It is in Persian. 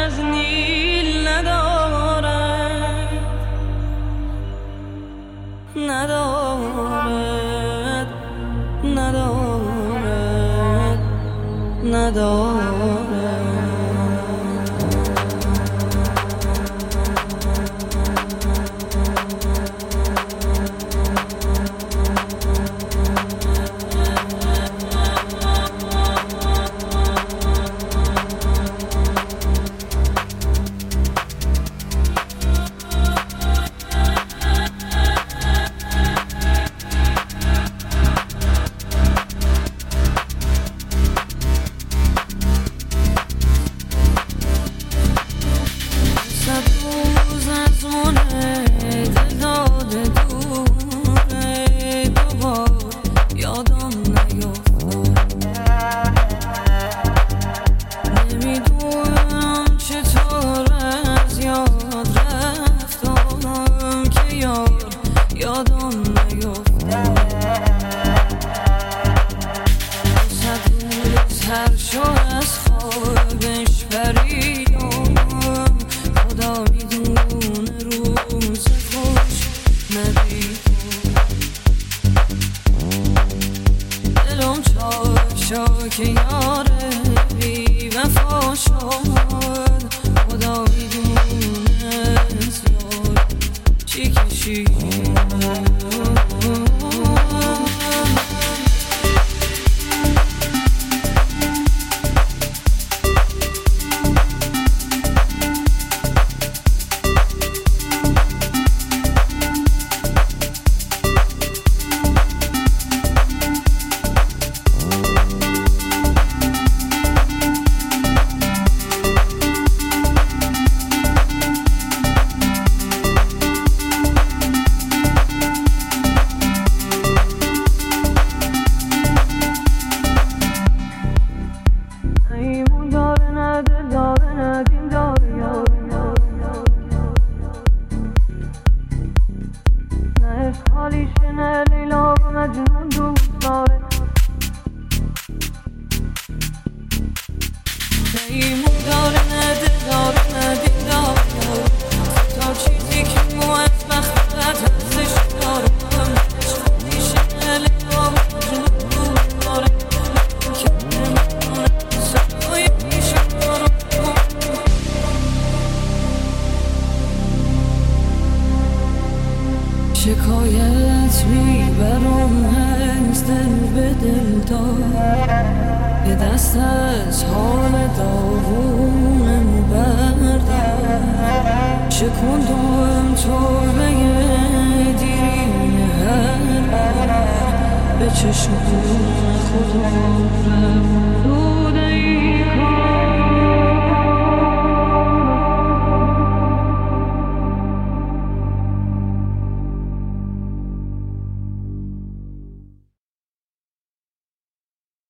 از نیل ندارد. ندارد. ندارد. ندارد. شو که یار بی وفا شو. ایمون داره نده داره نده داره تا چیزی که مو از وقت بعد ازش داره. شکایت می‌برم هنز دل به دل دار. یه دست از حال دار. شکندم طوله دیرین هر به چشم خدا رفت